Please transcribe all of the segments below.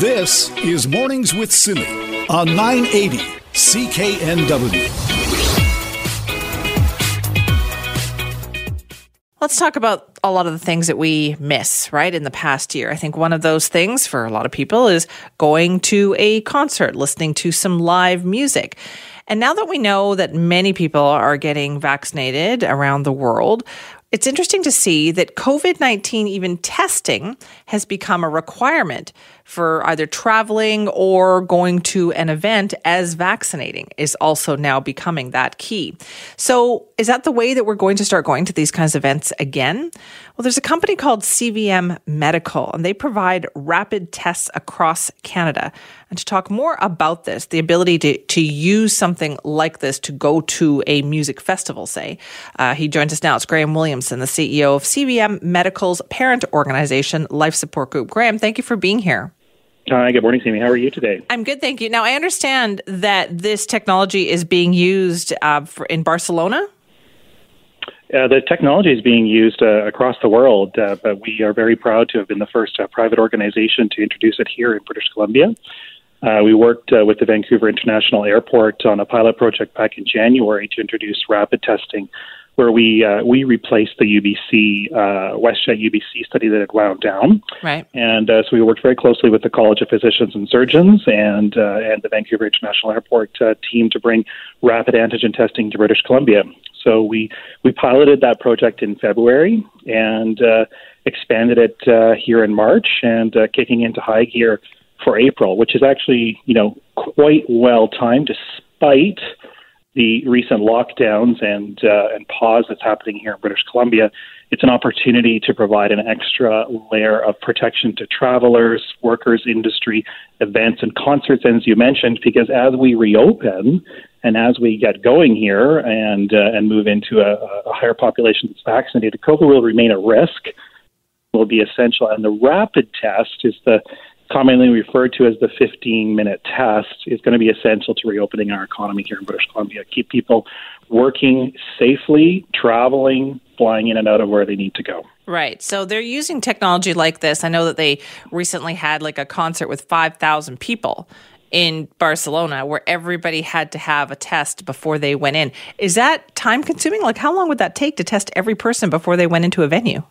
This is Mornings with Simi on 980 CKNW. Let's talk about a lot of the things that we miss, right, in the past year. I think one of those things for a lot of people is going to a concert, listening to some live music. And now that we know that many people are getting vaccinated around the world, it's interesting to see that COVID 19, even testing, has become a requirement for either traveling or going to an event as vaccinating is also now becoming that key. So, is that the way that we're going to start going to these kinds of events again? Well, there's a company called CVM Medical, and they provide rapid tests across Canada. And to talk more about this, the ability to, to use something like this to go to a music festival, say, uh, he joins us now. It's Graham Williamson, the CEO of CVM Medical's parent organization, Life Support Group. Graham, thank you for being here. Hi, good morning, Sammy. How are you today? I'm good, thank you. Now, I understand that this technology is being used uh, for, in Barcelona. Uh, the technology is being used uh, across the world, uh, but we are very proud to have been the first uh, private organization to introduce it here in British Columbia. Uh, we worked uh, with the Vancouver International Airport on a pilot project back in January to introduce rapid testing, where we we replaced the UBC WestJet UBC study that had wound down. Right. And so we worked very closely with the College of Physicians and Surgeons and and the Vancouver International Airport team to bring rapid antigen testing to British Columbia. So we we piloted that project in February and uh, expanded it uh, here in March and uh, kicking into high gear for April, which is actually you know quite well timed despite the recent lockdowns and uh, and pause that's happening here in British Columbia. It's an opportunity to provide an extra layer of protection to travelers, workers, industry, events, and concerts, as you mentioned, because as we reopen, and as we get going here and uh, and move into a, a higher population that's vaccinated, COVID will remain a risk. Will be essential, and the rapid test is the commonly referred to as the 15 minute test is going to be essential to reopening our economy here in British Columbia. Keep people working safely, traveling, flying in and out of where they need to go. Right. So they're using technology like this. I know that they recently had like a concert with 5,000 people in Barcelona where everybody had to have a test before they went in. Is that time consuming? Like, how long would that take to test every person before they went into a venue?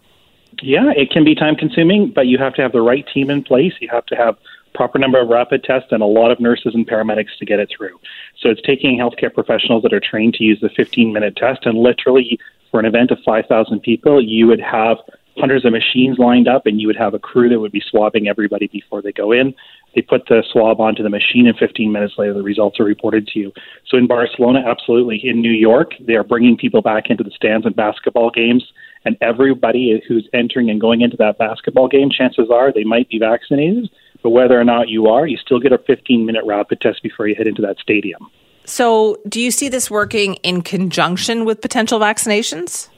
Yeah, it can be time consuming, but you have to have the right team in place. You have to have proper number of rapid tests and a lot of nurses and paramedics to get it through. So it's taking healthcare professionals that are trained to use the 15 minute test and literally for an event of 5,000 people, you would have hundreds of machines lined up and you would have a crew that would be swabbing everybody before they go in. They put the swab onto the machine, and 15 minutes later, the results are reported to you. So in Barcelona, absolutely. In New York, they are bringing people back into the stands in basketball games, and everybody who's entering and going into that basketball game, chances are they might be vaccinated. But whether or not you are, you still get a 15 minute rapid test before you head into that stadium. So, do you see this working in conjunction with potential vaccinations?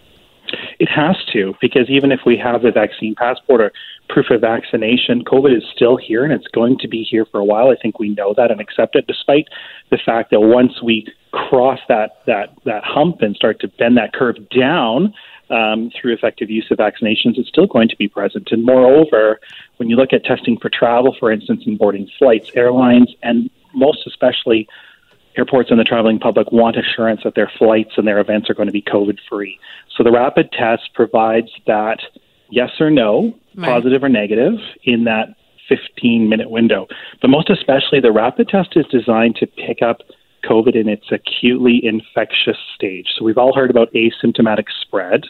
It has to, because even if we have the vaccine passport or proof of vaccination, COVID is still here and it's going to be here for a while. I think we know that and accept it, despite the fact that once we cross that that that hump and start to bend that curve down um, through effective use of vaccinations, it's still going to be present. And moreover, when you look at testing for travel, for instance, in boarding flights, airlines, and most especially airports and the traveling public want assurance that their flights and their events are going to be COVID free. So the rapid test provides that yes or no, right. positive or negative, in that 15 minute window. But most especially, the rapid test is designed to pick up COVID in its acutely infectious stage. So we've all heard about asymptomatic spread.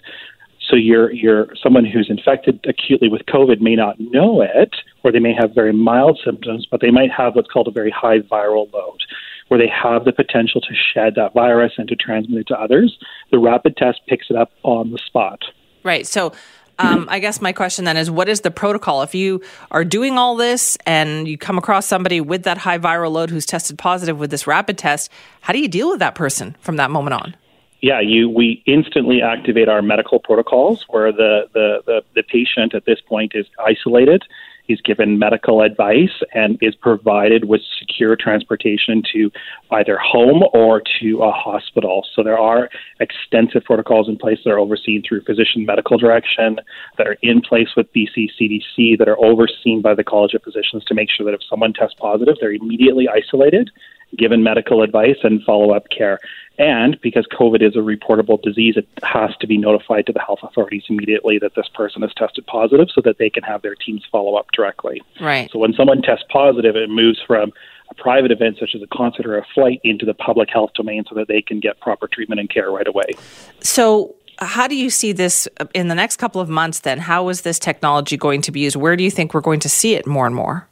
So you're you're someone who's infected acutely with COVID may not know it, or they may have very mild symptoms, but they might have what's called a very high viral load where they have the potential to shed that virus and to transmit it to others, the rapid test picks it up on the spot. Right. So um, I guess my question then is what is the protocol? If you are doing all this and you come across somebody with that high viral load who's tested positive with this rapid test, how do you deal with that person from that moment on? Yeah, you we instantly activate our medical protocols where the, the, the, the patient at this point is isolated is given medical advice and is provided with secure transportation to either home or to a hospital. So there are extensive protocols in place that are overseen through physician medical direction, that are in place with BC CDC, that are overseen by the College of Physicians to make sure that if someone tests positive, they're immediately isolated given medical advice and follow up care. And because COVID is a reportable disease, it has to be notified to the health authorities immediately that this person has tested positive so that they can have their teams follow up directly. Right. So when someone tests positive, it moves from a private event such as a concert or a flight into the public health domain so that they can get proper treatment and care right away. So, how do you see this in the next couple of months then? How is this technology going to be used? Where do you think we're going to see it more and more?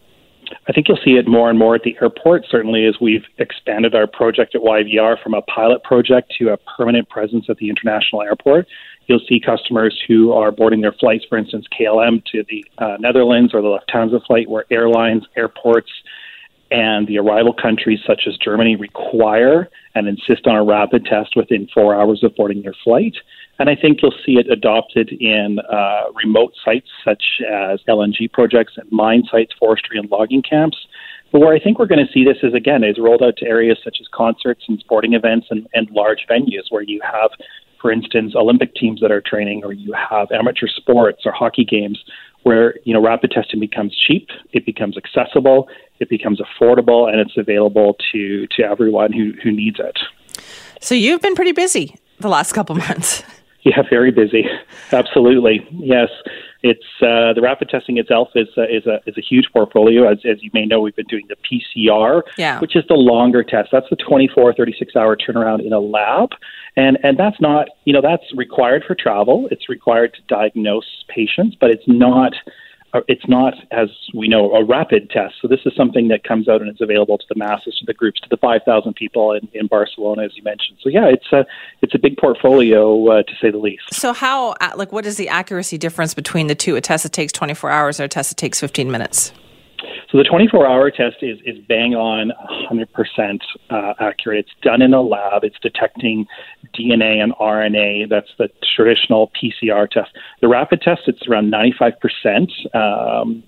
I think you'll see it more and more at the airport, certainly as we've expanded our project at YVR from a pilot project to a permanent presence at the international airport. You'll see customers who are boarding their flights, for instance, KLM to the uh, Netherlands or the Lufthansa flight, where airlines, airports, and the arrival countries such as Germany require and insist on a rapid test within four hours of boarding your flight. And I think you'll see it adopted in uh, remote sites such as LNG projects and mine sites, forestry and logging camps. But where I think we're going to see this is again is rolled out to areas such as concerts and sporting events and, and large venues where you have, for instance, Olympic teams that are training, or you have amateur sports or hockey games where you know rapid testing becomes cheap, it becomes accessible, it becomes affordable, and it's available to to everyone who who needs it. So you've been pretty busy the last couple months. Yeah, very busy. Absolutely, yes. It's uh, the rapid testing itself is uh, is a is a huge portfolio. As as you may know, we've been doing the PCR, yeah. which is the longer test. That's the 24, 36 hour turnaround in a lab, and and that's not you know that's required for travel. It's required to diagnose patients, but it's not uh, it's not, as we know, a rapid test. So this is something that comes out and is available to the masses, to the groups, to the 5,000 people in, in Barcelona, as you mentioned. So yeah, it's a it's a big portfolio uh, to say the least. So how, uh, like, what is the accuracy difference between the two? A test that takes 24 hours or a test that takes 15 minutes? So the 24 hour test is, is bang on 100% uh, accurate. It's done in a lab. It's detecting DNA and RNA. That's the traditional PCR test. The rapid test, it's around 95%. Um,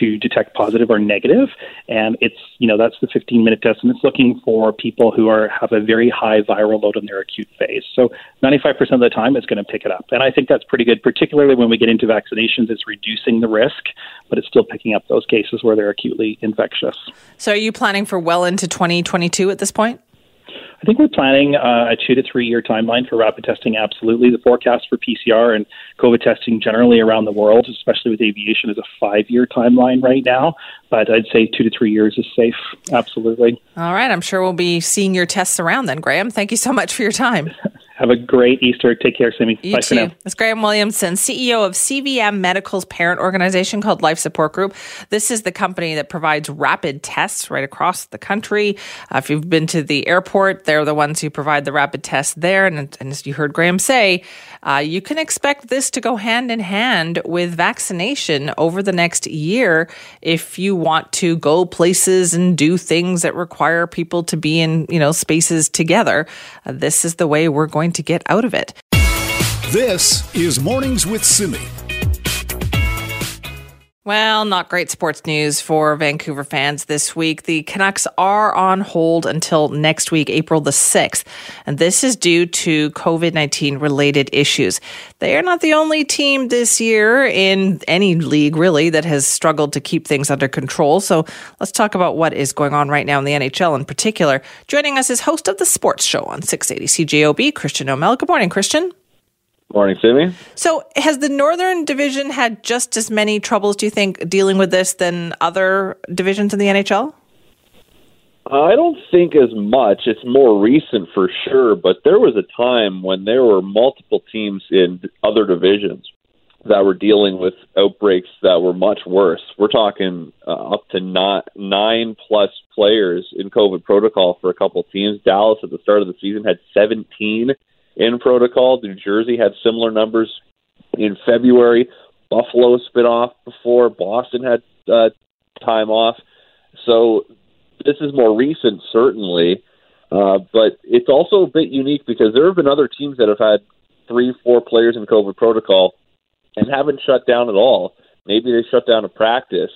to detect positive or negative, and it's you know that's the 15 minute test, and it's looking for people who are have a very high viral load in their acute phase. So 95% of the time, it's going to pick it up, and I think that's pretty good, particularly when we get into vaccinations. It's reducing the risk, but it's still picking up those cases where they're acutely infectious. So, are you planning for well into 2022 at this point? I think we're planning uh, a two to three year timeline for rapid testing. Absolutely, the forecast for PCR and COVID testing generally around the world, especially with aviation, is a five year timeline right now. But I'd say two to three years is safe. Absolutely. All right, I'm sure we'll be seeing your tests around then, Graham. Thank you so much for your time. Have a great Easter. Take care, Simi. You Bye too. for now. It's Graham Williamson, CEO of CVM Medical's parent organization called Life Support Group. This is the company that provides rapid tests right across the country. Uh, if you've been to the airport, they're the ones who provide the rapid tests there. And, and as you heard Graham say, uh, you can expect this to go hand in hand with vaccination over the next year if you want to go places and do things that require people to be in you know spaces together. Uh, this is the way we're going to get out of it. This is Mornings with Simi. Well, not great sports news for Vancouver fans this week. The Canucks are on hold until next week, April the 6th. And this is due to COVID 19 related issues. They are not the only team this year in any league, really, that has struggled to keep things under control. So let's talk about what is going on right now in the NHL in particular. Joining us is host of the sports show on 680 CJOB, Christian O'Mel. Good morning, Christian. Morning, Simi. So, has the Northern Division had just as many troubles, do you think, dealing with this than other divisions in the NHL? I don't think as much. It's more recent for sure, but there was a time when there were multiple teams in other divisions that were dealing with outbreaks that were much worse. We're talking uh, up to not nine plus players in COVID protocol for a couple teams. Dallas at the start of the season had 17 in protocol. New Jersey had similar numbers in February. Buffalo spit off before. Boston had uh, time off. So this is more recent, certainly. Uh, but it's also a bit unique because there have been other teams that have had three, four players in COVID protocol and haven't shut down at all. Maybe they shut down a practice,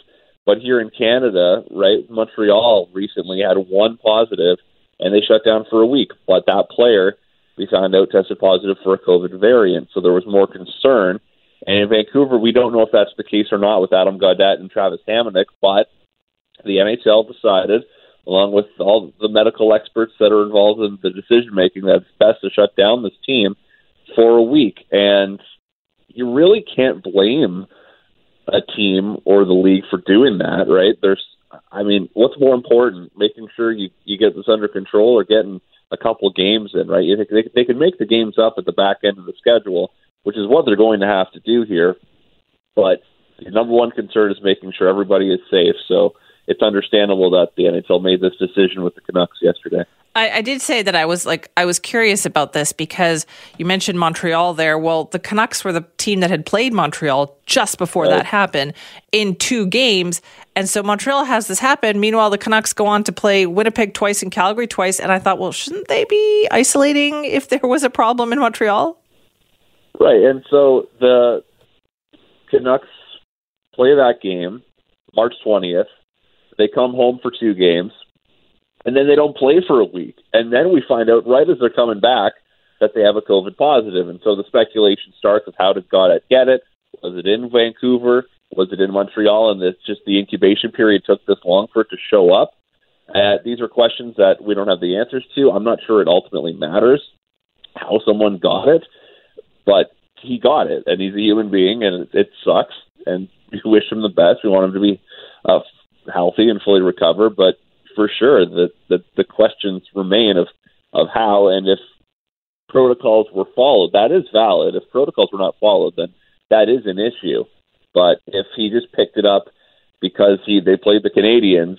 But here in Canada, right, Montreal recently had one positive and they shut down for a week. But that player, we found out, tested positive for a COVID variant. So there was more concern. And in Vancouver, we don't know if that's the case or not with Adam Gaudette and Travis Hamonic, but the NHL decided, along with all the medical experts that are involved in the decision making, that it's best to shut down this team for a week. And you really can't blame a team or the league for doing that, right? There's, I mean, what's more important, making sure you you get this under control or getting a couple games in, right? They they can make the games up at the back end of the schedule, which is what they're going to have to do here. But the number one concern is making sure everybody is safe. So it's understandable that the NHL made this decision with the Canucks yesterday. I, I, did say that I was like I was curious about this because you mentioned Montreal there. Well, the Canucks were the team that had played Montreal just before right. that happened in two games, and so Montreal has this happen. Meanwhile, the Canucks go on to play Winnipeg twice and Calgary twice, and I thought, well, shouldn't they be isolating if there was a problem in Montreal? Right, and so the Canucks play that game March twentieth. They come home for two games and then they don't play for a week. And then we find out right as they're coming back that they have a COVID positive. And so the speculation starts of how did Gaudette get it? Was it in Vancouver? Was it in Montreal? And it's just the incubation period took this long for it to show up. Uh, these are questions that we don't have the answers to. I'm not sure it ultimately matters how someone got it, but he got it, and he's a human being, and it, it sucks. And we wish him the best. We want him to be uh, healthy and fully recover, but for sure that the, the questions remain of of how and if protocols were followed. That is valid. If protocols were not followed, then that is an issue. But if he just picked it up because he they played the Canadiens,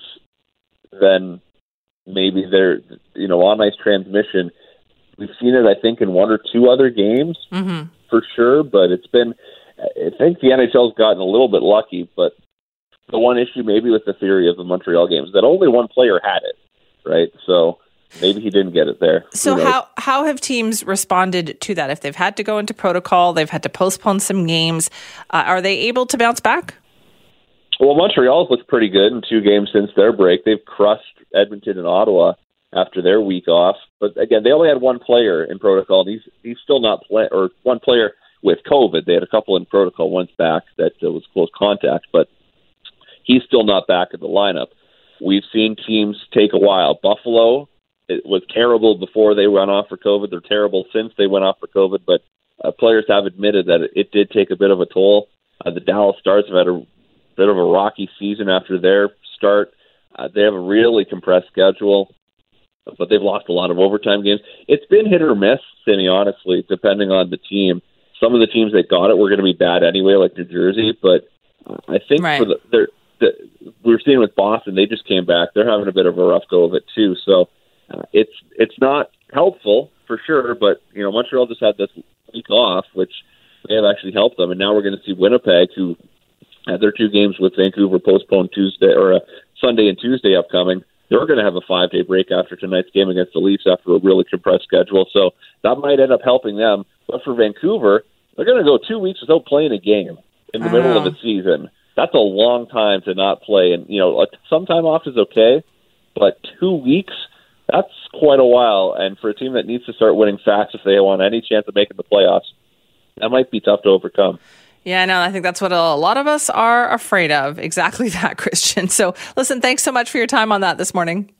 then maybe they're you know on ice transmission. We've seen it, I think, in one or two other games mm-hmm. for sure. But it's been, I think the NHL's gotten a little bit lucky, but the one issue maybe with the theory of the Montreal games that only one player had it, right? So maybe he didn't get it there. So how how have teams responded to that? If they've had to go into protocol, they've had to postpone some games. Uh, are they able to bounce back? Well, Montreal's looked pretty good in two games since their break. They've crushed Edmonton and Ottawa after their week off. But again, they only had one player in protocol, and he's he's still not play or one player with COVID. They had a couple in protocol once back that uh, was close contact, but he's still not back in the lineup. We've seen teams take a while. Buffalo it was terrible before they went off for COVID. They're terrible since they went off for COVID, but uh, players have admitted that it, it did take a bit of a toll. Uh, the Dallas Stars have had a bit of a rocky season after their start. Uh, they have a really compressed schedule, but they've lost a lot of overtime games. It's been hit or miss, Simi, honestly, depending on the team. Some of the teams that got it were going to be bad anyway, like New Jersey, but I think right. for the they're the, we were seeing with Boston, they just came back. They're having a bit of a rough go of it too. So uh, it's it's not helpful for sure. But you know, Montreal just had this week off, which may have actually helped them. And now we're going to see Winnipeg, who had their two games with Vancouver postponed Tuesday or uh, Sunday and Tuesday upcoming. They're going to have a five day break after tonight's game against the Leafs after a really compressed schedule. So that might end up helping them. But for Vancouver, they're going to go two weeks without playing a game in the middle of the season that's a long time to not play. And you know, some time off is okay, but two weeks that's quite a while. And for a team that needs to start winning fast if they want any chance of making the playoffs, that might be tough to overcome. Yeah, no, I think that's what a lot of us are afraid of. Exactly that, Christian. So, listen, thanks so much for your time on that this morning.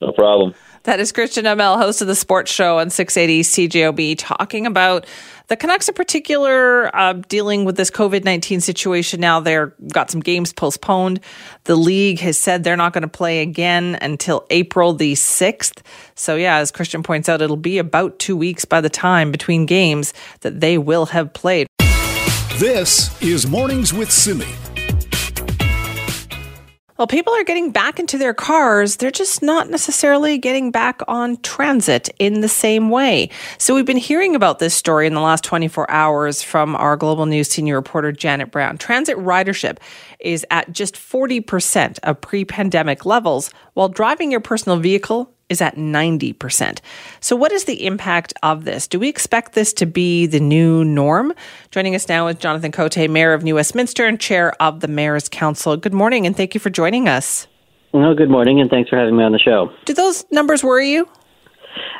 No problem. That is Christian Amell, host of the sports show on 680 CJOB, talking about the Canucks in particular, uh, dealing with this COVID 19 situation now. They've got some games postponed. The league has said they're not going to play again until April the 6th. So, yeah, as Christian points out, it'll be about two weeks by the time between games that they will have played. This is Mornings with Simi. Well, people are getting back into their cars. They're just not necessarily getting back on transit in the same way. So we've been hearing about this story in the last 24 hours from our Global News senior reporter, Janet Brown. Transit ridership is at just 40% of pre pandemic levels, while driving your personal vehicle is at 90%. So, what is the impact of this? Do we expect this to be the new norm? Joining us now is Jonathan Cote, Mayor of New Westminster and Chair of the Mayor's Council. Good morning, and thank you for joining us. Well, good morning, and thanks for having me on the show. Do those numbers worry you?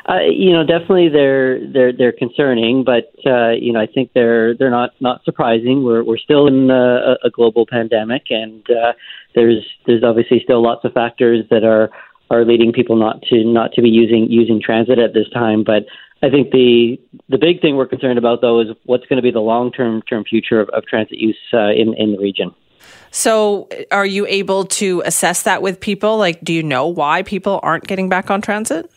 Uh, you know, definitely they're they're they're concerning, but uh, you know, I think they're they're not not surprising. We're we're still in a, a global pandemic, and uh, there's there's obviously still lots of factors that are are leading people not to not to be using using transit at this time. But I think the the big thing we're concerned about though is what's going to be the long term term future of, of transit use uh, in in the region. So, are you able to assess that with people? Like, do you know why people aren't getting back on transit?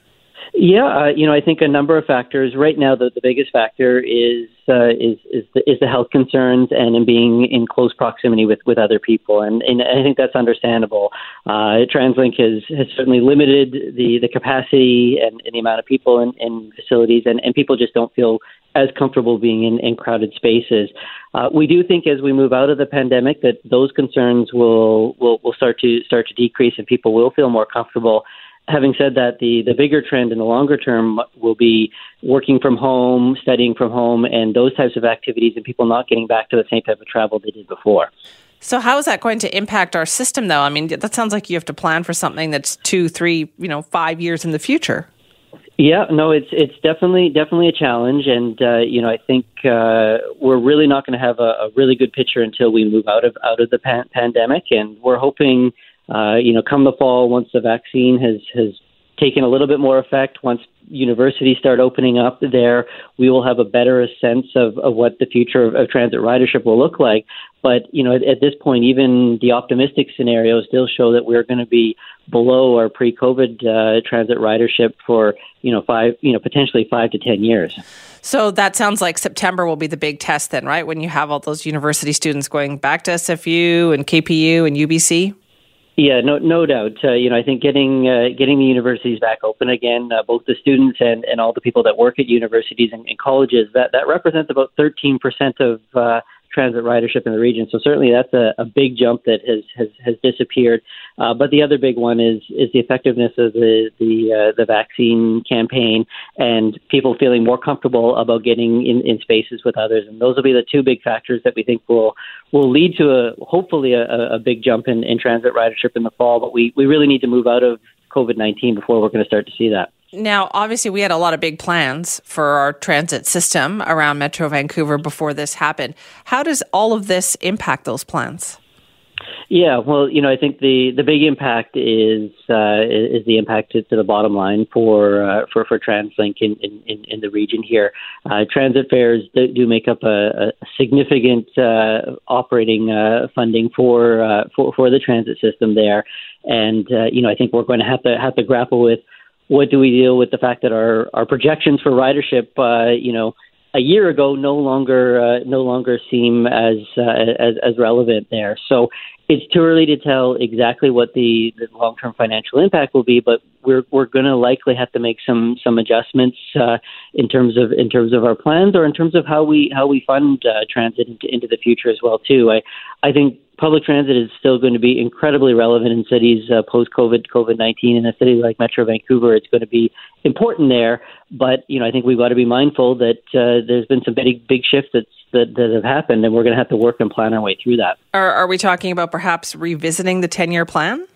Yeah, uh, you know, I think a number of factors. Right now, the, the biggest factor is uh, is is the, is the health concerns and in being in close proximity with, with other people, and, and I think that's understandable. Uh, TransLink has, has certainly limited the, the capacity and, and the amount of people in, in facilities, and, and people just don't feel as comfortable being in, in crowded spaces. Uh, we do think as we move out of the pandemic that those concerns will, will will start to start to decrease, and people will feel more comfortable having said that, the, the bigger trend in the longer term will be working from home, studying from home, and those types of activities, and people not getting back to the same type of travel they did before. So, how is that going to impact our system, though? I mean, that sounds like you have to plan for something that's two, three, you know, five years in the future. Yeah, no, it's it's definitely definitely a challenge, and uh, you know I think uh, we're really not going to have a, a, really good picture until we move out of out of the pan- pandemic, and we're hoping uh, you know, come the fall, once the vaccine has has taken a little bit more effect, once universities start opening up there, we will have a better sense of, of what the future of, of transit ridership will look like. But you know, at, at this point, even the optimistic scenarios still show that we're going to be below our pre-COVID uh, transit ridership for you know five, you know, potentially five to ten years. So that sounds like September will be the big test, then, right? When you have all those university students going back to SFU and KPU and UBC. Yeah, no, no doubt. Uh, you know, I think getting uh, getting the universities back open again, uh, both the students and, and all the people that work at universities and, and colleges, that that represents about 13 percent of uh, transit ridership in the region. So certainly that's a, a big jump that has has, has disappeared. Uh, but the other big one is is the effectiveness of the the uh, the vaccine campaign and people feeling more comfortable about getting in, in spaces with others. And those will be the two big factors that we think will will lead to a hopefully a, a big jump in, in transit ridership in the fall. But we we really need to move out of COVID nineteen before we're going to start to see that. Now, obviously, we had a lot of big plans for our transit system around Metro Vancouver before this happened. How does all of this impact those plans? Yeah, well, you know, I think the, the big impact is uh, is the impact to, to the bottom line for uh, for for TransLink in, in, in the region here. Uh, transit fares do, do make up a, a significant uh, operating uh, funding for, uh, for for the transit system there, and you know, I think we're going to have to have to grapple with what do we deal with the fact that our our projections for ridership, uh, you know, a year ago no longer uh, no longer seem as, uh, as as relevant there. So it's too early to tell exactly what the, the long term financial impact will be, but we're we're going to likely have to make some some adjustments uh, in terms of in terms of our plans or in terms of how we how we fund uh, transit into, into the future as well too. I I think public transit is still going to be incredibly relevant in cities uh, post COVID COVID nineteen. In a city like Metro Vancouver, it's going to be important there. But you know, I think we've got to be mindful that uh, there's been some big big shifts that's, that that have happened, and we're going to have to work and plan our way through that. Are, are we talking about perhaps revisiting the ten year plan?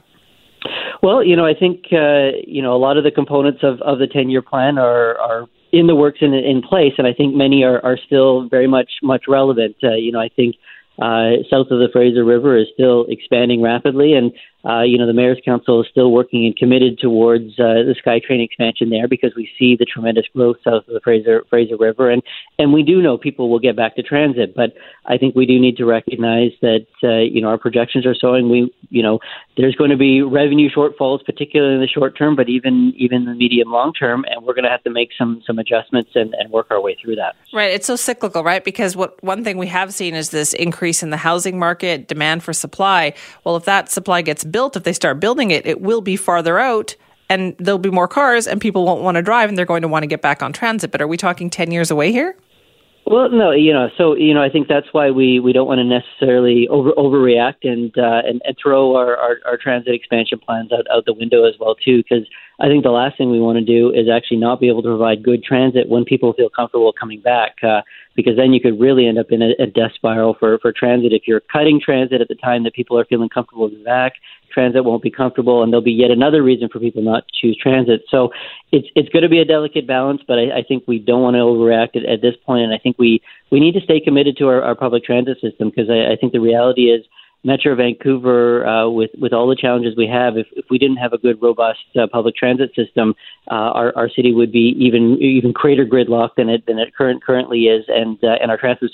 Well, you know, I think uh, you know a lot of the components of, of the ten year plan are are in the works and in place, and I think many are, are still very much much relevant. Uh, you know, I think uh, south of the Fraser River is still expanding rapidly, and uh, you know the Mayor's Council is still working and committed towards uh, the SkyTrain expansion there because we see the tremendous growth south of the Fraser Fraser River, and and we do know people will get back to transit, but I think we do need to recognize that uh, you know our projections are showing we you know there's going to be revenue shortfalls, particularly in the short term, but even even the medium long term, and we're going to have to make some some adjustments and, and work our way through that. Right, it's so cyclical, right? Because what one thing we have seen is this increase in the housing market, demand for supply. Well, if that supply gets built, if they start building it, it will be farther out and there'll be more cars and people won't want to drive and they're going to want to get back on transit. But are we talking 10 years away here? Well, no, you know, so you know, I think that's why we, we don't want to necessarily over overreact and uh, and, and throw our, our, our transit expansion plans out, out the window as well too, because I think the last thing we want to do is actually not be able to provide good transit when people feel comfortable coming back, uh, because then you could really end up in a, a death spiral for for transit if you're cutting transit at the time that people are feeling comfortable to back transit won't be comfortable, and there'll be yet another reason for people not to choose transit. So it's it's going to be a delicate balance, but I, I think we don't want to overreact at, at this point, and I think we we need to stay committed to our, our public transit system because I, I think the reality is Metro Vancouver, uh, with with all the challenges we have, if, if we didn't have a good, robust uh, public transit system, uh, our our city would be even even greater gridlock than it than it current currently is, and uh, and our transit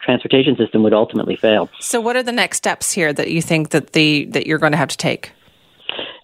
transportation system would ultimately fail. So, what are the next steps here that you think that the that you're going to have to take?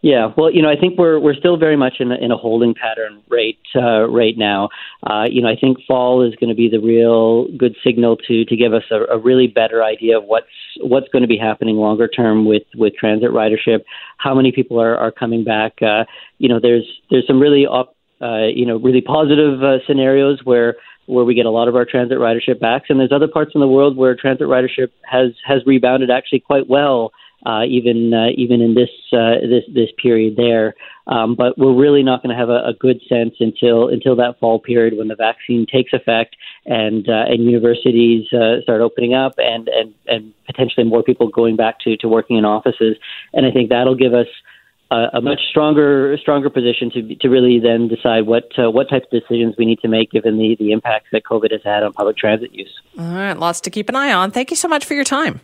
Yeah, well, you know, I think we're we're still very much in a, in a holding pattern right uh, right now. Uh, you know, I think fall is going to be the real good signal to to give us a, a really better idea of what's what's going to be happening longer term with with transit ridership. How many people are are coming back? Uh, you know, there's there's some really up, uh, you know really positive uh, scenarios where where we get a lot of our transit ridership back, and there's other parts in the world where transit ridership has has rebounded actually quite well uh, even uh, even in this uh, this this period there. Um, but we're really not going to have a, a, good sense until until that fall period when the vaccine takes effect and uh, and universities uh, start opening up and, and and potentially more people going back to to working in offices. And I think that'll give us. A, a much stronger, stronger position to to really then decide what uh, what types of decisions we need to make given the the impacts that COVID has had on public transit use. All right, lots to keep an eye on. Thank you so much for your time.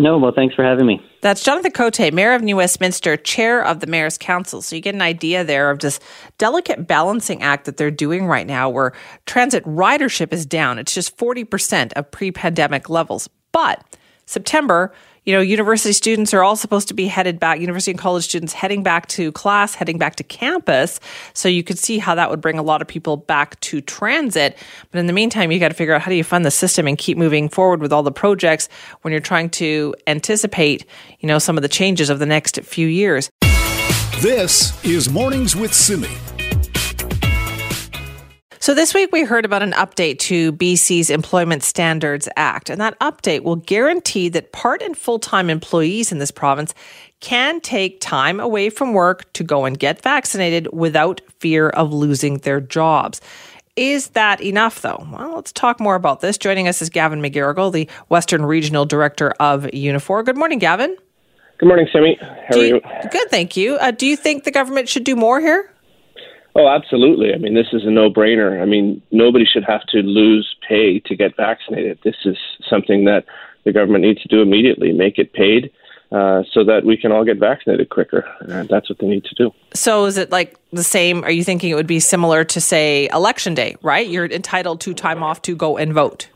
No, well, thanks for having me. That's Jonathan Cote, Mayor of New Westminster, Chair of the Mayor's Council. So you get an idea there of this delicate balancing act that they're doing right now where transit ridership is down. It's just 40% of pre pandemic levels. But September, you know, university students are all supposed to be headed back, university and college students heading back to class, heading back to campus. So you could see how that would bring a lot of people back to transit. But in the meantime, you got to figure out how do you fund the system and keep moving forward with all the projects when you're trying to anticipate, you know, some of the changes of the next few years. This is Mornings with Simi. So, this week we heard about an update to BC's Employment Standards Act, and that update will guarantee that part and full time employees in this province can take time away from work to go and get vaccinated without fear of losing their jobs. Is that enough, though? Well, let's talk more about this. Joining us is Gavin McGarrigle, the Western Regional Director of Unifor. Good morning, Gavin. Good morning, Simi. How do are you? Good, thank you. Uh, do you think the government should do more here? Oh, absolutely. I mean, this is a no brainer. I mean, nobody should have to lose pay to get vaccinated. This is something that the government needs to do immediately make it paid. Uh, so that we can all get vaccinated quicker. And that's what they need to do. So, is it like the same? Are you thinking it would be similar to, say, election day, right? You're entitled to time off to go and vote.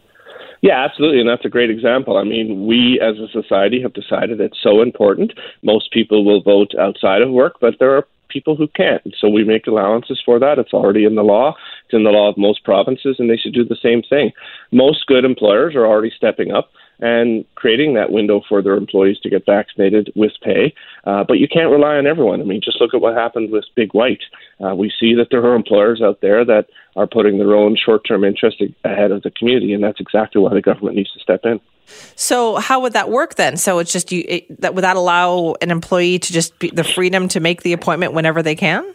Yeah, absolutely. And that's a great example. I mean, we as a society have decided it's so important. Most people will vote outside of work, but there are people who can't. So we make allowances for that. It's already in the law. It's in the law of most provinces, and they should do the same thing. Most good employers are already stepping up and creating that window for their employees to get vaccinated with pay. Uh, but you can't rely on everyone. I mean, just look at what happened with Big White. Uh, we see that there are employers out there that are putting their own short term interest ahead of the community, and that's exactly why the government needs to step in. So how would that work then? So it's just you it, that would that allow an employee to just be the freedom to make the appointment whenever they can?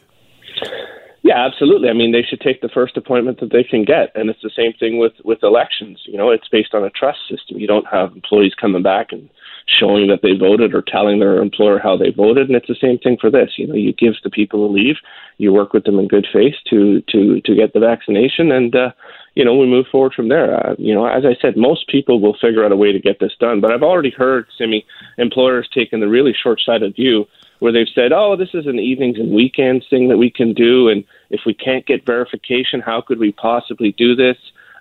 Yeah, absolutely. I mean, they should take the first appointment that they can get, and it's the same thing with with elections. You know, it's based on a trust system. You don't have employees coming back and showing that they voted or telling their employer how they voted, and it's the same thing for this. You know, you give the people a leave, you work with them in good faith to to to get the vaccination, and uh, you know we move forward from there. Uh, you know, as I said, most people will figure out a way to get this done, but I've already heard, Simi, employers taking the really short-sighted view where they've said, "Oh, this is an evenings and weekends thing that we can do, and if we can't get verification, how could we possibly do this?"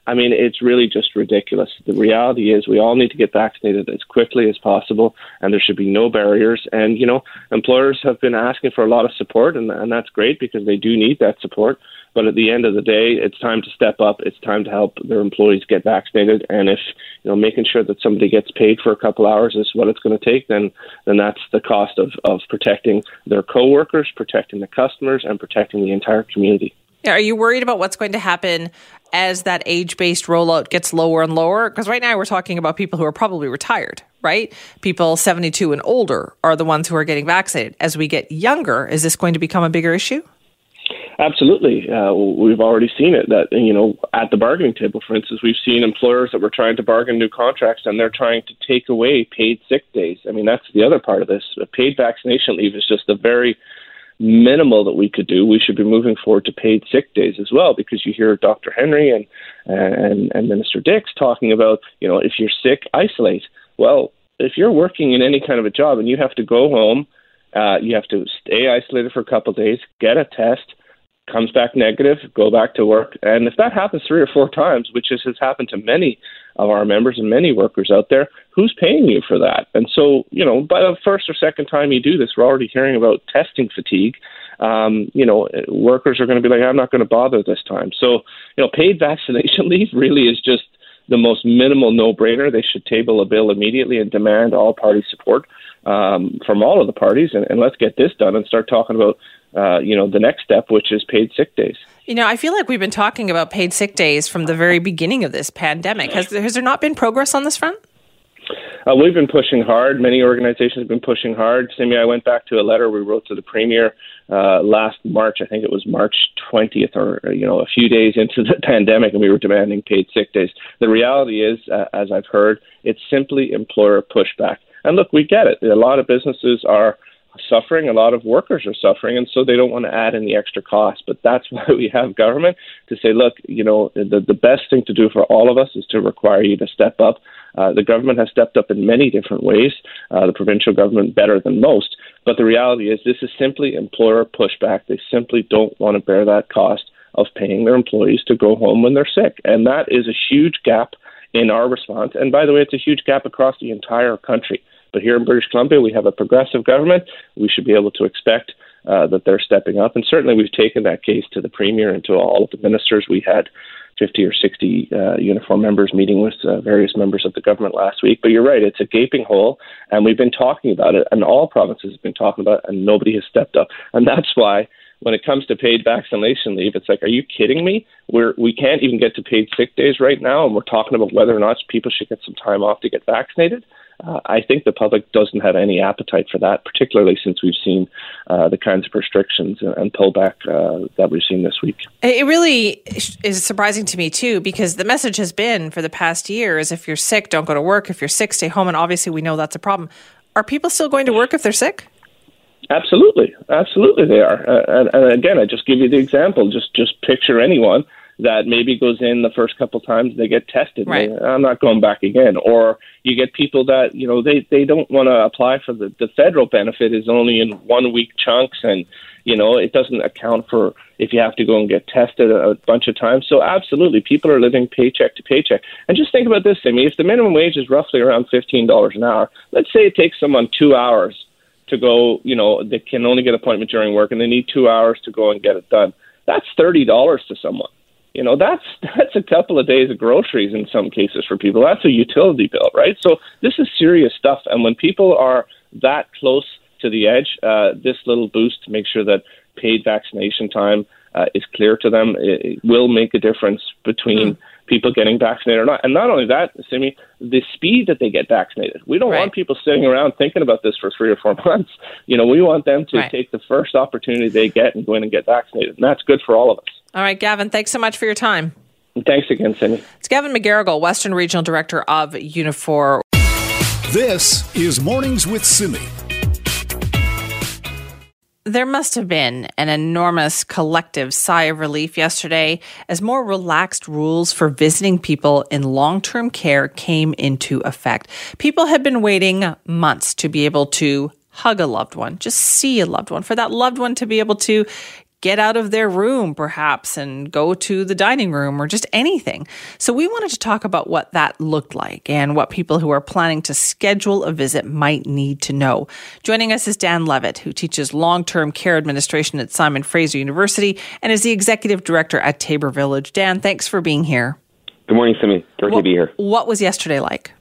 I mean, it's really just ridiculous. The reality is, we all need to get vaccinated as quickly as possible, and there should be no barriers. And you know, employers have been asking for a lot of support, and, and that's great because they do need that support. But at the end of the day, it's time to step up. It's time to help their employees get vaccinated. And if you know making sure that somebody gets paid for a couple hours is what it's going to take, then then that's the cost of of protecting their coworkers, protecting the customers, and protecting the entire community. Are you worried about what's going to happen as that age based rollout gets lower and lower? Because right now we're talking about people who are probably retired, right? People 72 and older are the ones who are getting vaccinated. As we get younger, is this going to become a bigger issue? Absolutely, uh, we've already seen it. That you know, at the bargaining table, for instance, we've seen employers that were trying to bargain new contracts, and they're trying to take away paid sick days. I mean, that's the other part of this. Paid vaccination leave is just a very minimal that we could do. We should be moving forward to paid sick days as well, because you hear Dr. Henry and and, and Minister Dix talking about, you know, if you're sick, isolate. Well, if you're working in any kind of a job and you have to go home, uh, you have to stay isolated for a couple of days, get a test comes back negative, go back to work. And if that happens three or four times, which is, has happened to many of our members and many workers out there, who's paying you for that? And so, you know, by the first or second time you do this, we're already hearing about testing fatigue. Um, you know, workers are going to be like, I'm not going to bother this time. So, you know, paid vaccination leave really is just the most minimal no-brainer. They should table a bill immediately and demand all party support um, from all of the parties, and, and let's get this done and start talking about uh, you know, the next step, which is paid sick days. You know, I feel like we've been talking about paid sick days from the very beginning of this pandemic. Has, has there not been progress on this front? Uh, we've been pushing hard. Many organizations have been pushing hard. Simi, I went back to a letter we wrote to the premier uh, last March. I think it was March 20th, or you know, a few days into the pandemic, and we were demanding paid sick days. The reality is, uh, as I've heard, it's simply employer pushback. And look, we get it. A lot of businesses are suffering. A lot of workers are suffering, and so they don't want to add any extra cost. But that's why we have government to say, look, you know, the, the best thing to do for all of us is to require you to step up. Uh, the government has stepped up in many different ways, uh, the provincial government better than most. But the reality is, this is simply employer pushback. They simply don't want to bear that cost of paying their employees to go home when they're sick. And that is a huge gap in our response. And by the way, it's a huge gap across the entire country. But here in British Columbia, we have a progressive government. We should be able to expect uh, that they're stepping up. And certainly we've taken that case to the Premier and to all of the ministers. We had 50 or 60 uh, Unifor members meeting with uh, various members of the government last week. But you're right, it's a gaping hole, and we've been talking about it, and all provinces have been talking about it, and nobody has stepped up. And that's why when it comes to paid vaccination leave, it's like, are you kidding me? We're we can't even get to paid sick days right now, and we're talking about whether or not people should get some time off to get vaccinated uh, I think the public doesn't have any appetite for that, particularly since we've seen uh, the kinds of restrictions and, and pullback uh, that we've seen this week. It really is surprising to me too, because the message has been for the past year is if you're sick, don't go to work. If you're sick, stay home. And obviously, we know that's a problem. Are people still going to work if they're sick? Absolutely, absolutely, they are. Uh, and, and again, I just give you the example. Just just picture anyone that maybe goes in the first couple times they get tested. Right. They, I'm not going back again. Or you get people that you know they they don't want to apply for the the federal benefit is only in one week chunks and you know it doesn't account for if you have to go and get tested a, a bunch of times. So absolutely, people are living paycheck to paycheck. And just think about this, I mean, if the minimum wage is roughly around fifteen dollars an hour, let's say it takes someone two hours to go, you know, they can only get appointment during work and they need two hours to go and get it done. That's thirty dollars to someone you know that's that's a couple of days of groceries in some cases for people. That's a utility bill right? So this is serious stuff. And when people are that close to the edge uh, this little boost to make sure that paid vaccination time uh, is clear to them it, it will make a difference between mm. people getting vaccinated or not. And not only that Simi, the speed that they get vaccinated. We don't right. want people sitting around thinking about this for three or four months. You know we want them to right. take the first opportunity they get and go in and get vaccinated. And that's good for all of us all right, Gavin, thanks so much for your time. Thanks again, Cindy. It's Gavin McGarrigle, Western Regional Director of Unifor. This is Mornings with Simi. There must have been an enormous collective sigh of relief yesterday as more relaxed rules for visiting people in long term care came into effect. People had been waiting months to be able to hug a loved one, just see a loved one, for that loved one to be able to get out of their room, perhaps, and go to the dining room or just anything. So, we wanted to talk about what that looked like and what people who are planning to schedule a visit might need to know. Joining us is Dan Levitt, who teaches long term care administration at Simon Fraser University and is the executive director at Tabor Village. Dan, thanks for being here. Good morning, Simi. Great what, to be here. What was yesterday like?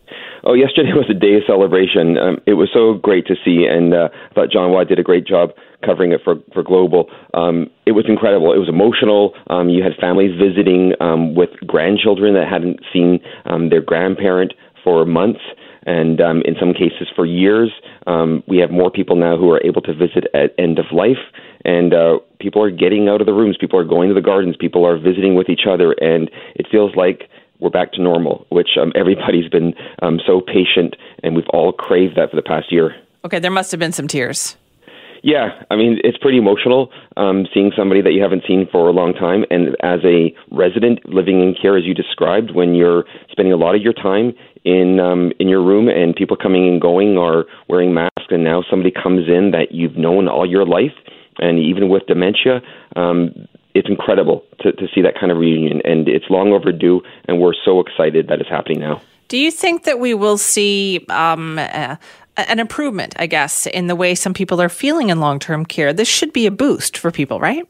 Oh, yesterday was a day of celebration. Um, it was so great to see, and uh, I thought John Watt did a great job covering it for for Global. Um, it was incredible. It was emotional. Um, you had families visiting um, with grandchildren that hadn't seen um, their grandparent for months and um, in some cases for years. Um, we have more people now who are able to visit at end of life, and uh, people are getting out of the rooms. People are going to the gardens. People are visiting with each other, and it feels like we're back to normal, which um, everybody's been um, so patient, and we've all craved that for the past year. Okay, there must have been some tears. Yeah, I mean, it's pretty emotional um, seeing somebody that you haven't seen for a long time. And as a resident living in care, as you described, when you're spending a lot of your time in um, in your room and people coming and going are wearing masks, and now somebody comes in that you've known all your life, and even with dementia, um, it's incredible to, to see that kind of reunion, and it's long overdue, and we're so excited that it's happening now. Do you think that we will see um, uh, an improvement, I guess, in the way some people are feeling in long term care? This should be a boost for people, right?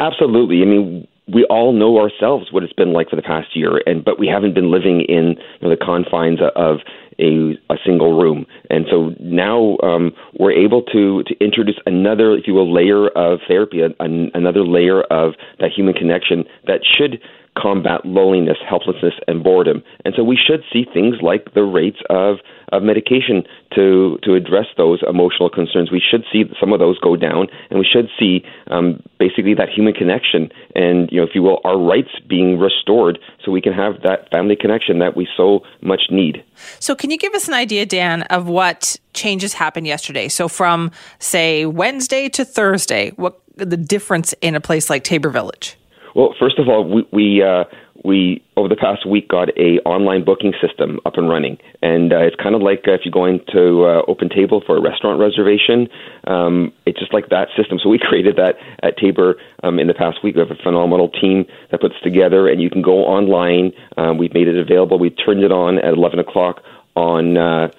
Absolutely. I mean, we all know ourselves what it's been like for the past year, and but we haven't been living in you know, the confines of a, a single room, and so now um, we're able to to introduce another, if you will, layer of therapy, an, another layer of that human connection that should combat loneliness, helplessness, and boredom. And so we should see things like the rates of, of medication to, to address those emotional concerns. We should see some of those go down, and we should see um, basically that human connection and, you know, if you will, our rights being restored so we can have that family connection that we so much need. So, can you give us an idea, Dan, of what changes happened yesterday? So, from, say, Wednesday to Thursday, what the difference in a place like Tabor Village? Well, first of all, we we, uh, we over the past week got a online booking system up and running, and uh, it's kind of like uh, if you go into uh, Open Table for a restaurant reservation. Um, it's just like that system. So we created that at Tabor um, in the past week. We have a phenomenal team that puts together, and you can go online. Um, we've made it available. We turned it on at 11 o'clock on. Uh,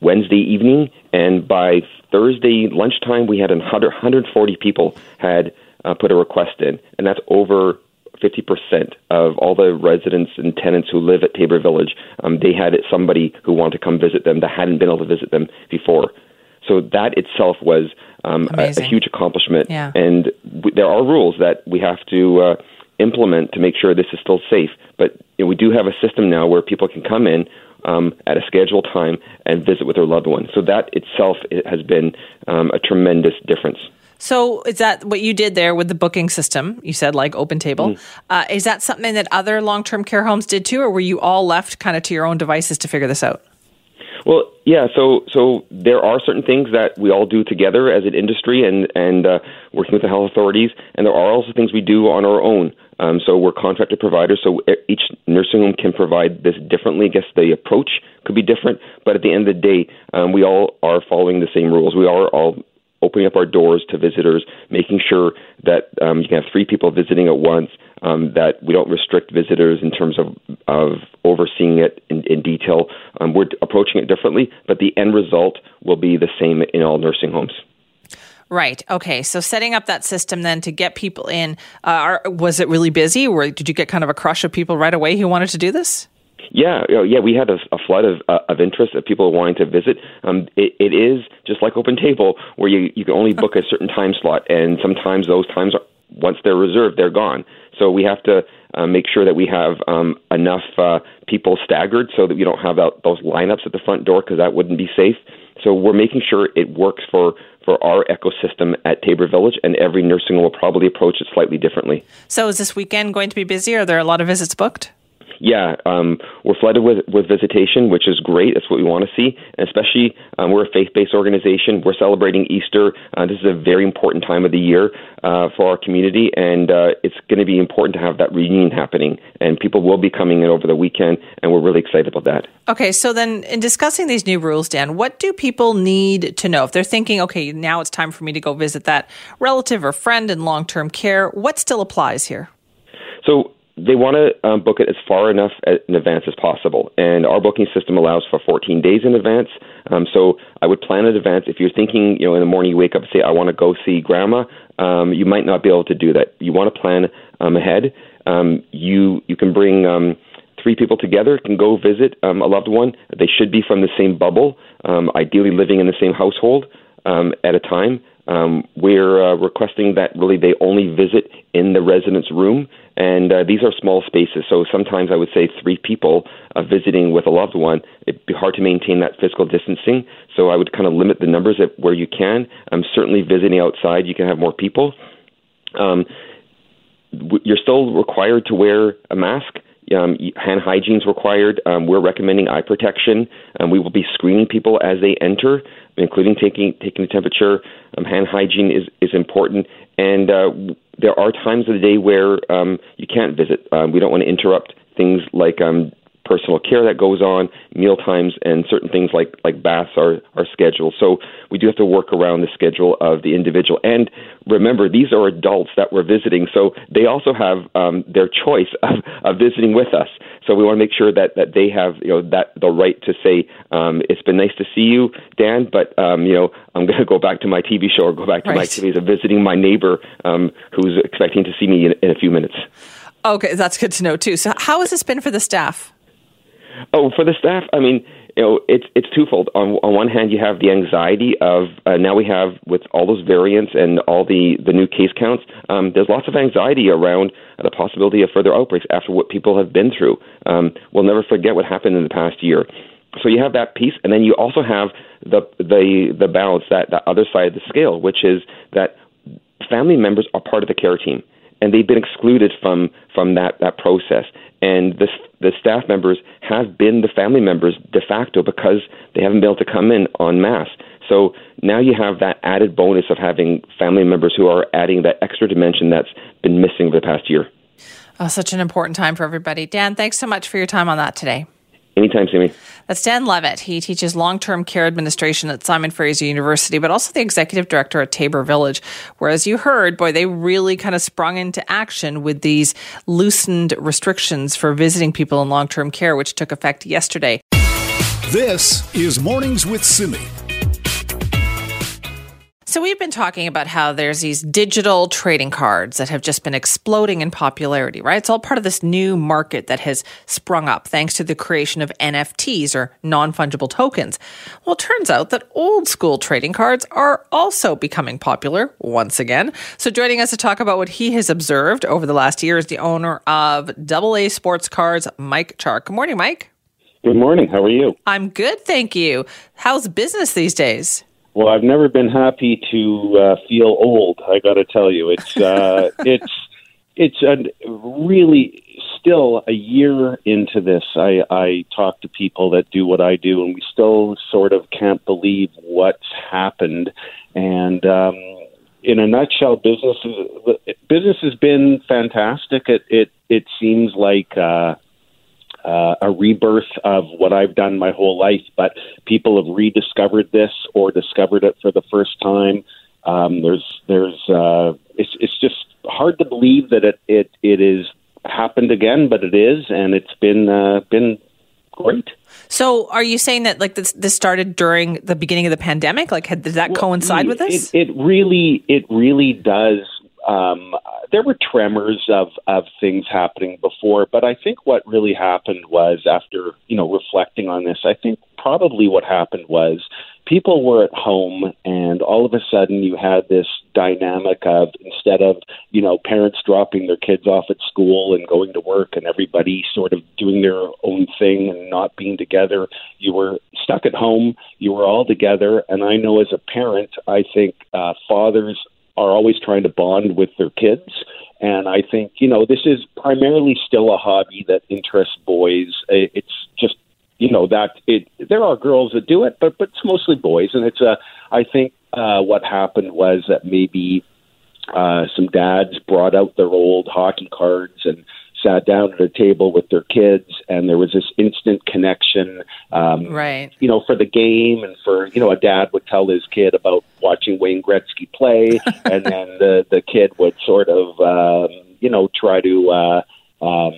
Wednesday evening, and by Thursday lunchtime, we had 100, 140 people had uh, put a request in, and that's over 50% of all the residents and tenants who live at Tabor Village. Um, they had somebody who wanted to come visit them that hadn't been able to visit them before. So that itself was um, a, a, huge accomplishment. Yeah. And w- there are rules that we have to uh, implement to make sure this is still safe. But you know, we do have a system now where people can come in um, at a scheduled time and visit with their loved one. So that itself it has been um, a tremendous difference. So is that what you did there with the booking system? You said like Open Table. Mm. Uh, is that something that other long term care homes did too, or were you all left kind of to your own devices to figure this out? Well, yeah. So, so there are certain things that we all do together as an industry, and and uh, working with the health authorities, and there are also things we do on our own. Um, so we're contracted providers, so each nursing home can provide this differently. I guess the approach could be different, but at the end of the day, um, we all are following the same rules. We are all opening up our doors to visitors, making sure that um, you can have three people visiting at once, um, that we don't restrict visitors in terms of, of overseeing it in, in detail. Um, we're approaching it differently, but the end result will be the same in all nursing homes. Right. Okay. So setting up that system then to get people in, uh, are, was it really busy, or did you get kind of a crush of people right away who wanted to do this? Yeah, yeah, we had a, a flood of uh, of interest of people wanting to visit. Um, it, it is just like Open Table, where you you can only book a certain time slot, and sometimes those times are once they're reserved, they're gone. So we have to uh, make sure that we have um, enough uh, people staggered so that we don't have that, those lineups at the front door because that wouldn't be safe. So we're making sure it works for for our ecosystem at Tabor Village, and every nursing home will probably approach it slightly differently. So is this weekend going to be busy? Are there a lot of visits booked? Yeah, um, we're flooded with, with visitation, which is great. That's what we want to see. And especially, um, we're a faith based organization. We're celebrating Easter. Uh, this is a very important time of the year uh, for our community, and uh, it's going to be important to have that reunion happening. And people will be coming in over the weekend, and we're really excited about that. Okay, so then in discussing these new rules, Dan, what do people need to know? If they're thinking, okay, now it's time for me to go visit that relative or friend in long term care, what still applies here? So, they want to um, book it as far enough in advance as possible. And our booking system allows for 14 days in advance. Um, so I would plan in advance. If you're thinking, you know, in the morning you wake up and say, I want to go see grandma, um, you might not be able to do that. You want to plan um, ahead. Um, you you can bring um, three people together, can go visit um, a loved one. They should be from the same bubble, um, ideally living in the same household um, at a time. Um, we're uh, requesting that really they only visit in the residence room, and uh, these are small spaces. So sometimes I would say three people uh, visiting with a loved one. It'd be hard to maintain that physical distancing. So I would kind of limit the numbers at where you can. Um, certainly visiting outside, you can have more people. Um, you're still required to wear a mask. Um, hand hygiene is required. Um, we're recommending eye protection. Um, we will be screening people as they enter, including taking taking the temperature. Um, hand hygiene is is important, and uh, there are times of the day where um, you can't visit. Um, we don't want to interrupt things like um, personal care that goes on, meal times, and certain things like like baths are are scheduled. So we do have to work around the schedule of the individual. And remember, these are adults that we're visiting, so they also have um, their choice of, of visiting with us. So we want to make sure that that they have you know that the right to say um, it's been nice to see you, Dan, but um, you know I'm going to go back to my TV show or go back to right. my activities of visiting my neighbor um, who's expecting to see me in, in a few minutes. Okay, that's good to know too. So, how has this been for the staff? Oh, for the staff, I mean, you know, it's it's twofold. On on one hand, you have the anxiety of uh, now we have with all those variants and all the the new case counts. Um, there's lots of anxiety around the possibility of further outbreaks after what people have been through. Um, we'll never forget what happened in the past year. So you have that piece, and then you also have the the the balance that the other side of the scale, which is that family members are part of the care team and they've been excluded from from that that process. And the the staff members have been the family members de facto because they haven't been able to come in en masse. So now you have that added bonus of having family members who are adding that extra dimension that's been missing for the past year. Oh, such an important time for everybody. Dan, thanks so much for your time on that today. Anytime, Simi. That's Dan Levitt. He teaches long term care administration at Simon Fraser University, but also the executive director at Tabor Village. Whereas you heard, boy, they really kind of sprung into action with these loosened restrictions for visiting people in long term care, which took effect yesterday. This is Mornings with Simi. So, we've been talking about how there's these digital trading cards that have just been exploding in popularity, right? It's all part of this new market that has sprung up thanks to the creation of NFTs or non fungible tokens. Well, it turns out that old school trading cards are also becoming popular once again. So, joining us to talk about what he has observed over the last year is the owner of AA Sports Cards, Mike Chark. Good morning, Mike. Good morning. How are you? I'm good, thank you. How's business these days? Well, I've never been happy to uh, feel old. I got to tell you, it's uh, it's it's a really still a year into this. I, I talk to people that do what I do, and we still sort of can't believe what's happened. And um, in a nutshell, business is, business has been fantastic. It it it seems like. Uh, uh, a rebirth of what I've done my whole life, but people have rediscovered this or discovered it for the first time. Um, there's, there's, uh, it's, it's just hard to believe that it, it, it is happened again, but it is, and it's been, uh, been great. So, are you saying that like this, this started during the beginning of the pandemic? Like, had, did that well, coincide with this? It, it really, it really does um, there were tremors of, of things happening before, but I think what really happened was after, you know, reflecting on this, I think probably what happened was people were at home and all of a sudden you had this dynamic of instead of, you know, parents dropping their kids off at school and going to work and everybody sort of doing their own thing and not being together, you were stuck at home, you were all together. And I know as a parent, I think uh, fathers are always trying to bond with their kids. And I think, you know, this is primarily still a hobby that interests boys. It's just, you know, that it, there are girls that do it, but, but it's mostly boys. And it's a, I think, uh, what happened was that maybe, uh, some dads brought out their old hockey cards and sat down at a table with their kids, and there was this instant connection. Um, right. You know, for the game, and for you know, a dad would tell his kid about watching Wayne Gretzky play, and then the the kid would sort of um, you know try to. Uh, um,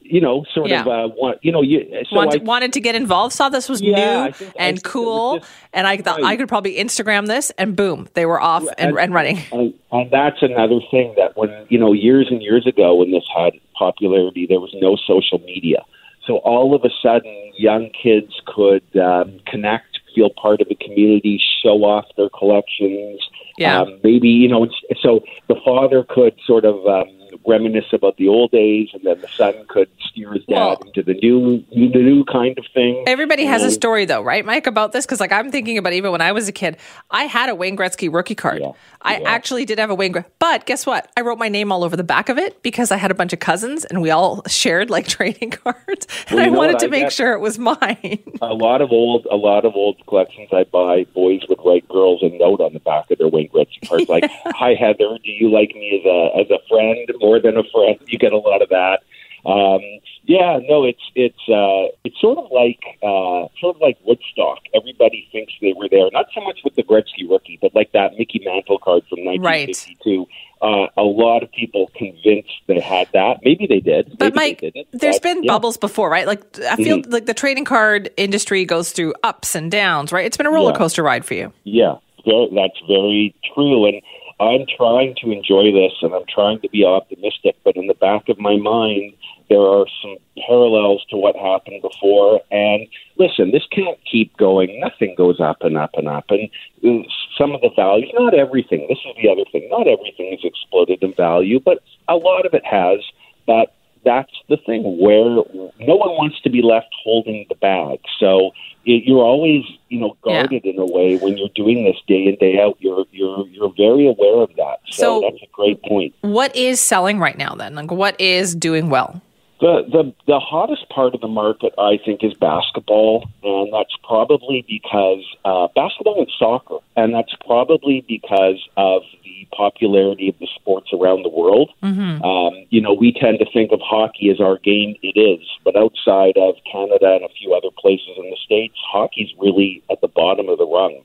you know, sort yeah. of, uh, want, you know, you so wanted, I, wanted to get involved. Saw this was yeah, new think, and cool, just, and I thought I could probably Instagram this, and boom, they were off and, and, and running. And, and that's another thing that when you know years and years ago when this had popularity, there was no social media, so all of a sudden young kids could um, connect feel part of a community, show off their collections. Yeah. Um, maybe you know, so the father could sort of um, reminisce about the old days, and then the son could steer his dad Well- into the new, the new kind of thing. Everybody has a story, though, right, Mike, about this? Because, like, I'm thinking about even when I was a kid, I had a Wayne Gretzky rookie card. Yeah, I yeah. actually did have a Wayne Gretzky, but guess what? I wrote my name all over the back of it because I had a bunch of cousins and we all shared like trading cards, and Well, I wanted to I make sure it was mine. a lot of old a lot of old collections I buy, boys would write girls a note on the back of their Wayne Gretzky cards like, "Hi Heather, do you like me as a as a friend more than a friend?" You get a lot of that. Um, yeah, no, it's it's uh, it's sort of like uh, sort of like Woodstock. Everybody thinks they were there. Not so much with the Gretzky rookie, but like that Mickey Mantle card from 1952. Uh, a lot of people convinced they had that. Maybe they did. But Maybe Mike, they didn't. there's But, been yeah. bubbles before, right? Like I feel Mhm. like the trading card industry goes through ups and downs, right? It's been a roller Yeah. coaster ride for you. Yeah, that's very true. And I'm trying to enjoy this and I'm trying to be optimistic, but in the back of my mind, there are some parallels to what happened before. And listen, this can't keep going. Nothing goes up and up and up. And uh, some of the values, not everything, this is the other thing, not everything has exploded in value, but a lot of it has. But that's the thing where no one wants to be left holding the bag. So it, you're always, you know, Yeah. guarded in a way when you're doing this day in day out. You're you're you're very aware of that. So, So- that's a great point. What is selling right now then? Like what is doing well? The the the hottest part of the market, I think, is basketball, and that's probably because uh, basketball and soccer, and that's probably because of the popularity of the sports around the world. Mm-hmm. Um, you know, we tend to think of hockey as our game. It is, but outside of Canada and a few other places in the states, hockey's really at the bottom of the rung.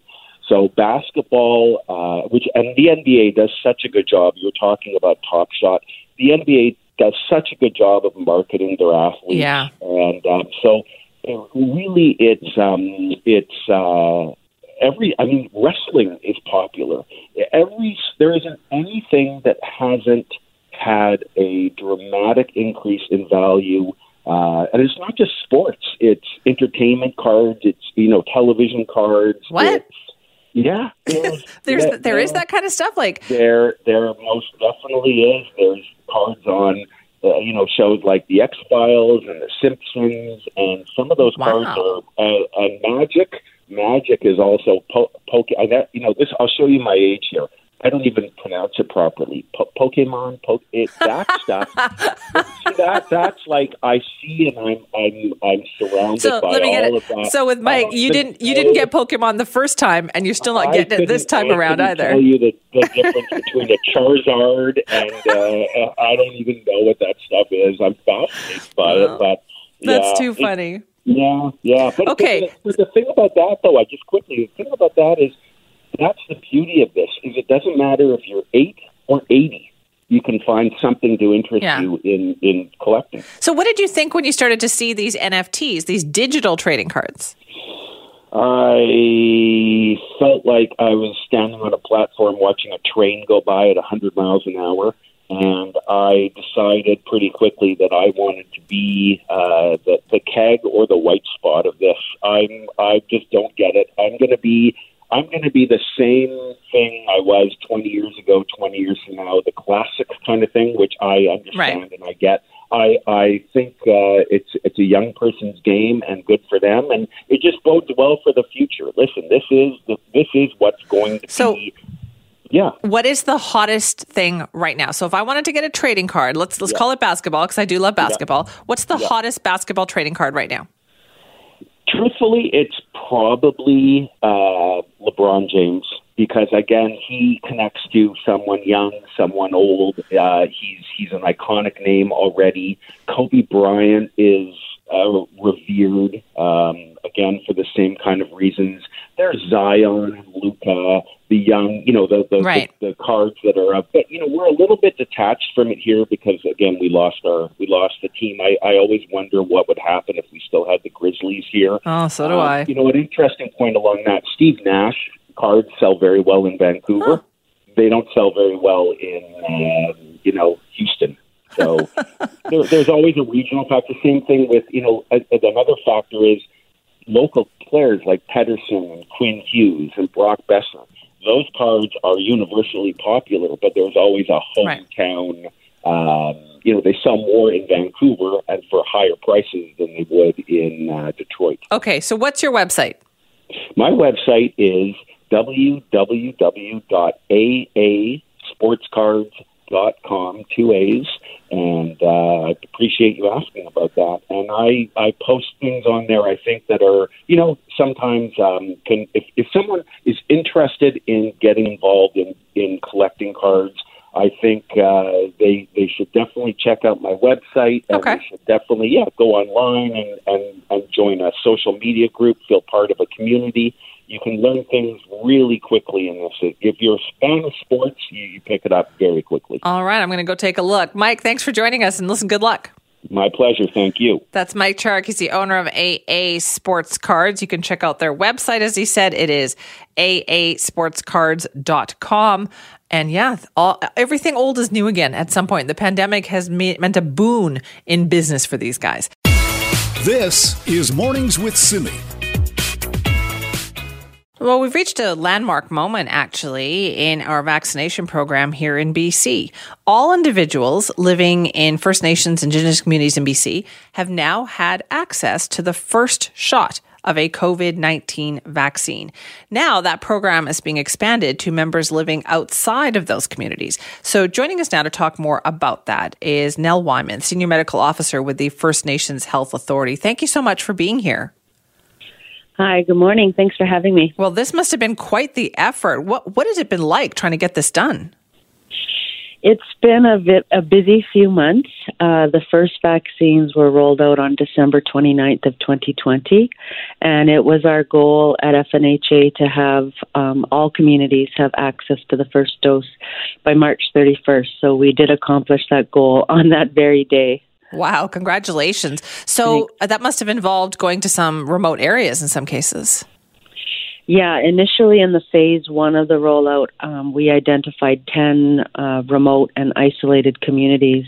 So basketball, uh, which and the NBA does such a good job. You're talking about Top Shot. The NBA does such a good job of marketing their athletes, Yeah. and um, so uh, really, it's um, it's uh, every. I mean, wrestling is popular. Every there isn't anything that hasn't had a dramatic increase in value. Uh, and it's not just sports; it's entertainment cards. It's you know television cards. What? it's- yeah, there's There's yeah, there is yeah. that kind of stuff like There, there most definitely is. There's cards on, uh, you know, shows like the X Files and the Simpsons, and some of those Wow. cards are uh, uh, Magic. Magic is also po- poke. I, that, you know, this. I'll show you my age here. I don't even pronounce it properly. Po- Pokemon, po- it, that stuff. See that? That's like I see, and I'm I'm I'm surrounded so by let me all get of it. that. So with Mike, you didn't you didn't get Pokemon the first time, and you're still not getting it this time I around either. Tell you the, the difference between a Charizard and uh, I don't even know what that stuff is. I'm fascinated by it, but That's yeah, too it- funny. yeah, yeah. But Okay. the, but the thing about that, though, I just quickly the thing about that is that's the beauty of this is it doesn't matter if you're eight or eighty. You can find something to interest Yeah. you in in collecting. So what did you think when you started to see these NFTs, these digital trading cards? I felt like I was standing on a platform watching a train go by at 100 miles an hour, and I decided pretty quickly that I wanted to be uh, the, the keg or the white spot of this. I'm I just don't get it. I'm going to be I'm going to be the same thing I was 20 years ago, 20 years from now, the classic kind of thing, which I understand and I get. I I think uh, it's it's a young person's game and good for them, and it just bodes well for the future. Listen, this is the, this is what's going to So- be. Yeah, What is the hottest thing right now? So if I wanted to get a trading card, let's let's call it basketball because I do love basketball. What's the hottest basketball trading card right now? Truthfully, it's probably uh, LeBron James because again, he connects to someone young, someone old. Uh, he's he's an iconic name already. Kobe Bryant is uh, revered um, again for the same kind of reasons. There's Zion Luka, the young, you know, the the, Right. the the cards that are up. But you know, we're a little bit detached from it here because again, we lost our we lost the team. I, I always wonder what would happen if we still had the Grizzlies here. Oh, so do Uh, I. You know, an interesting point along that. Steve Nash cards sell very well in Vancouver. They don't sell very well in um, you know Houston. So there, there's always a regional factor. Same thing with you know a, a- another factor is local players like Pettersson and Quinn Hughes and Brock Boeser. Those cards are universally popular, but there's always a hometown. Right. Um, you know, they sell more in Vancouver and for higher prices than they would in uh, Detroit. Okay, so what's your website? My website is www.aasportscards.com, two A's, and uh, I appreciate you asking about that. And I, I post things on there I think that are, you know, sometimes um, can if, if someone is interested in getting involved in, in collecting cards, I think uh, they they should definitely check out my website and okay. they should definitely yeah go online and, and, and join a social media group, feel part of a community you can learn things really quickly in this. If you're a fan of sports, you, you pick it up very quickly. All right, I'm going to go take a look. Mike, thanks for joining us, and listen, good luck. My pleasure. Thank you. That's Mike Chark. He's the owner of AA Sports Cards. You can check out their website, as he said. It is aasportscards.com. And yeah, all, everything old is new again at some point. The pandemic has made, meant a boon in business for these guys. This is Mornings with Simi. Well, we've reached a landmark moment actually in our vaccination program here in BC. All individuals living in First Nations Indigenous communities in BC have now had access to the first shot of a COVID 19 vaccine. Now that program is being expanded to members living outside of those communities. So joining us now to talk more about that is Nel Wieman, Senior Medical Officer with the First Nations Health Authority. Thank you so much for being here. Hi, good morning. Thanks for having me. Well, this must have been quite the effort. What what has it been like trying to get this done? It's been a bit a busy few months. Uh, the first vaccines were rolled out on December 29th of 2020, and it was our goal at FNHA to have um, all communities have access to the first dose by March 31st. So we did accomplish that goal on that very day. Wow, congratulations. So that must have involved going to some remote areas in some cases. Yeah, initially in the phase one of the rollout, um, we identified 10 uh, remote and isolated communities,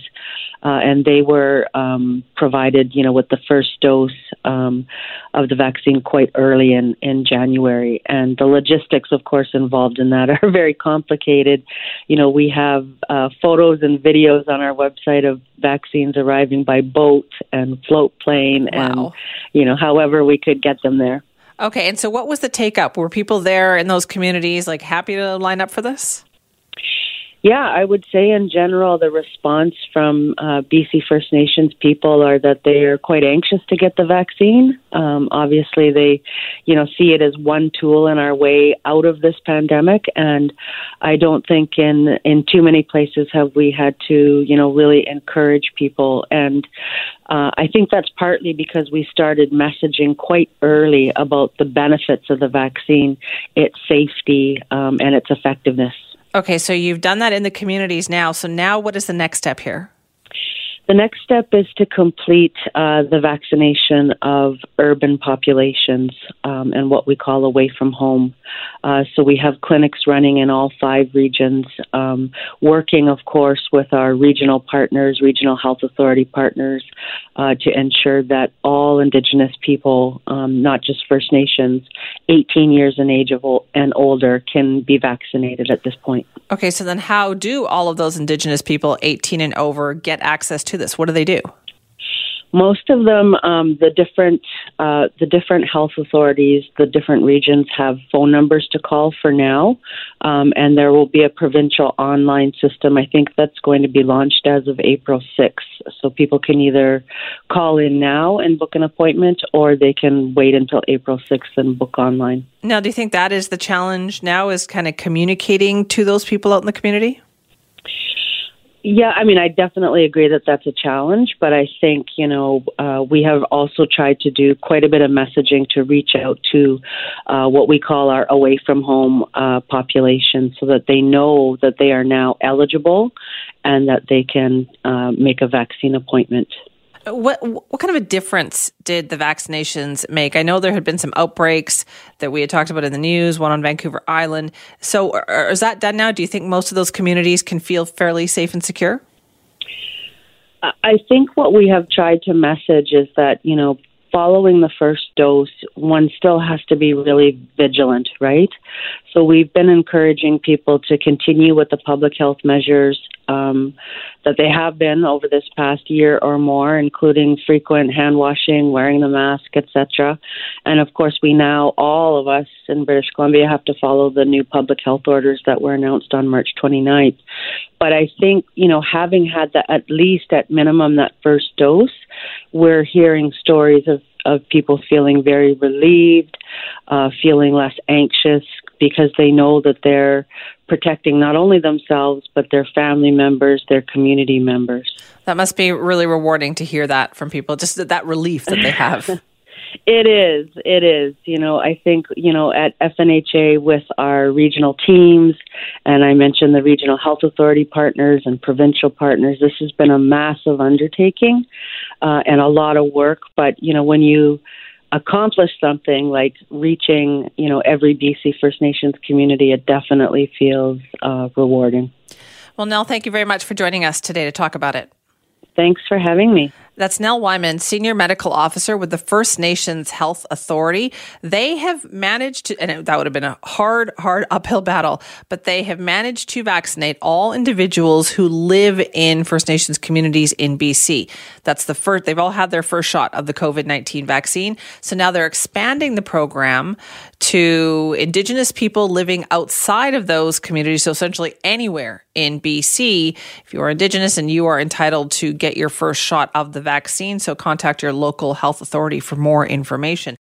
uh, and they were um, provided, you know, with the first dose um, of the vaccine quite early in, in January. And the logistics, of course, involved in that are very complicated. You know, we have uh, photos and videos on our website of vaccines arriving by boat and float plane, wow. and, you know, however we could get them there. Okay, and so what was the take up? Were people there in those communities like happy to line up for this? Yeah, I would say in general, the response from uh, BC First Nations people are that they are quite anxious to get the vaccine. Um, obviously, they, you know, see it as one tool in our way out of this pandemic, and I don't think in in too many places have we had to, you know, really encourage people. And uh, I think that's partly because we started messaging quite early about the benefits of the vaccine, its safety, um, and its effectiveness. Okay, so you've done that in the communities now. So now what is the next step here? The next step is to complete uh, the vaccination of urban populations um, and what we call away from home. Uh, so we have clinics running in all five regions, um, working, of course, with our regional partners, regional health authority partners, uh, to ensure that all Indigenous people, um, not just First Nations, 18 years in age of and older, can be vaccinated at this point. Okay, so then how do all of those Indigenous people, 18 and over, get access to this? What do they do? Most of them, um, the different uh, the different health authorities, the different regions have phone numbers to call for now, um, and there will be a provincial online system. I think that's going to be launched as of April 6th, so people can either call in now and book an appointment, or they can wait until April 6th and book online. Now, do you think that is the challenge now? Is kind of communicating to those people out in the community? Yeah, I mean, I definitely agree that that's a challenge, but I think, you know, uh, we have also tried to do quite a bit of messaging to reach out to uh, what we call our away from home uh, population so that they know that they are now eligible and that they can uh, make a vaccine appointment. What what kind of a difference did the vaccinations make? I know there had been some outbreaks that we had talked about in the news, one on Vancouver Island. So, is that done now? Do you think most of those communities can feel fairly safe and secure? I think what we have tried to message is that you know following the first dose, one still has to be really vigilant, right? So we've been encouraging people to continue with the public health measures um, that they have been over this past year or more, including frequent hand washing, wearing the mask, etc. And of course, we now, all of us in British Columbia, have to follow the new public health orders that were announced on March 29th. But I think, you know, having had the, at least at minimum that first dose, we're hearing stories of, of people feeling very relieved, uh, feeling less anxious because they know that they're protecting not only themselves, but their family members, their community members. That must be really rewarding to hear that from people, just that relief that they have. It is. It is. You know, I think, you know, at FNHA with our regional teams, and I mentioned the regional health authority partners and provincial partners, this has been a massive undertaking uh, and a lot of work. But, you know, when you accomplish something like reaching, you know, every BC First Nations community, it definitely feels uh, rewarding. Well, Nel, thank you very much for joining us today to talk about it. Thanks for having me. That's Nel Wieman, Senior Medical Officer with the First Nations Health Authority. They have managed to, and that would have been a hard, hard uphill battle, but they have managed to vaccinate all individuals who live in First Nations communities in BC. That's the first, they've all had their first shot of the COVID 19 vaccine. So now they're expanding the program to Indigenous people living outside of those communities. So essentially anywhere in BC, if you are Indigenous and you are entitled to get your first shot of the vaccine. So contact your local health authority for more information.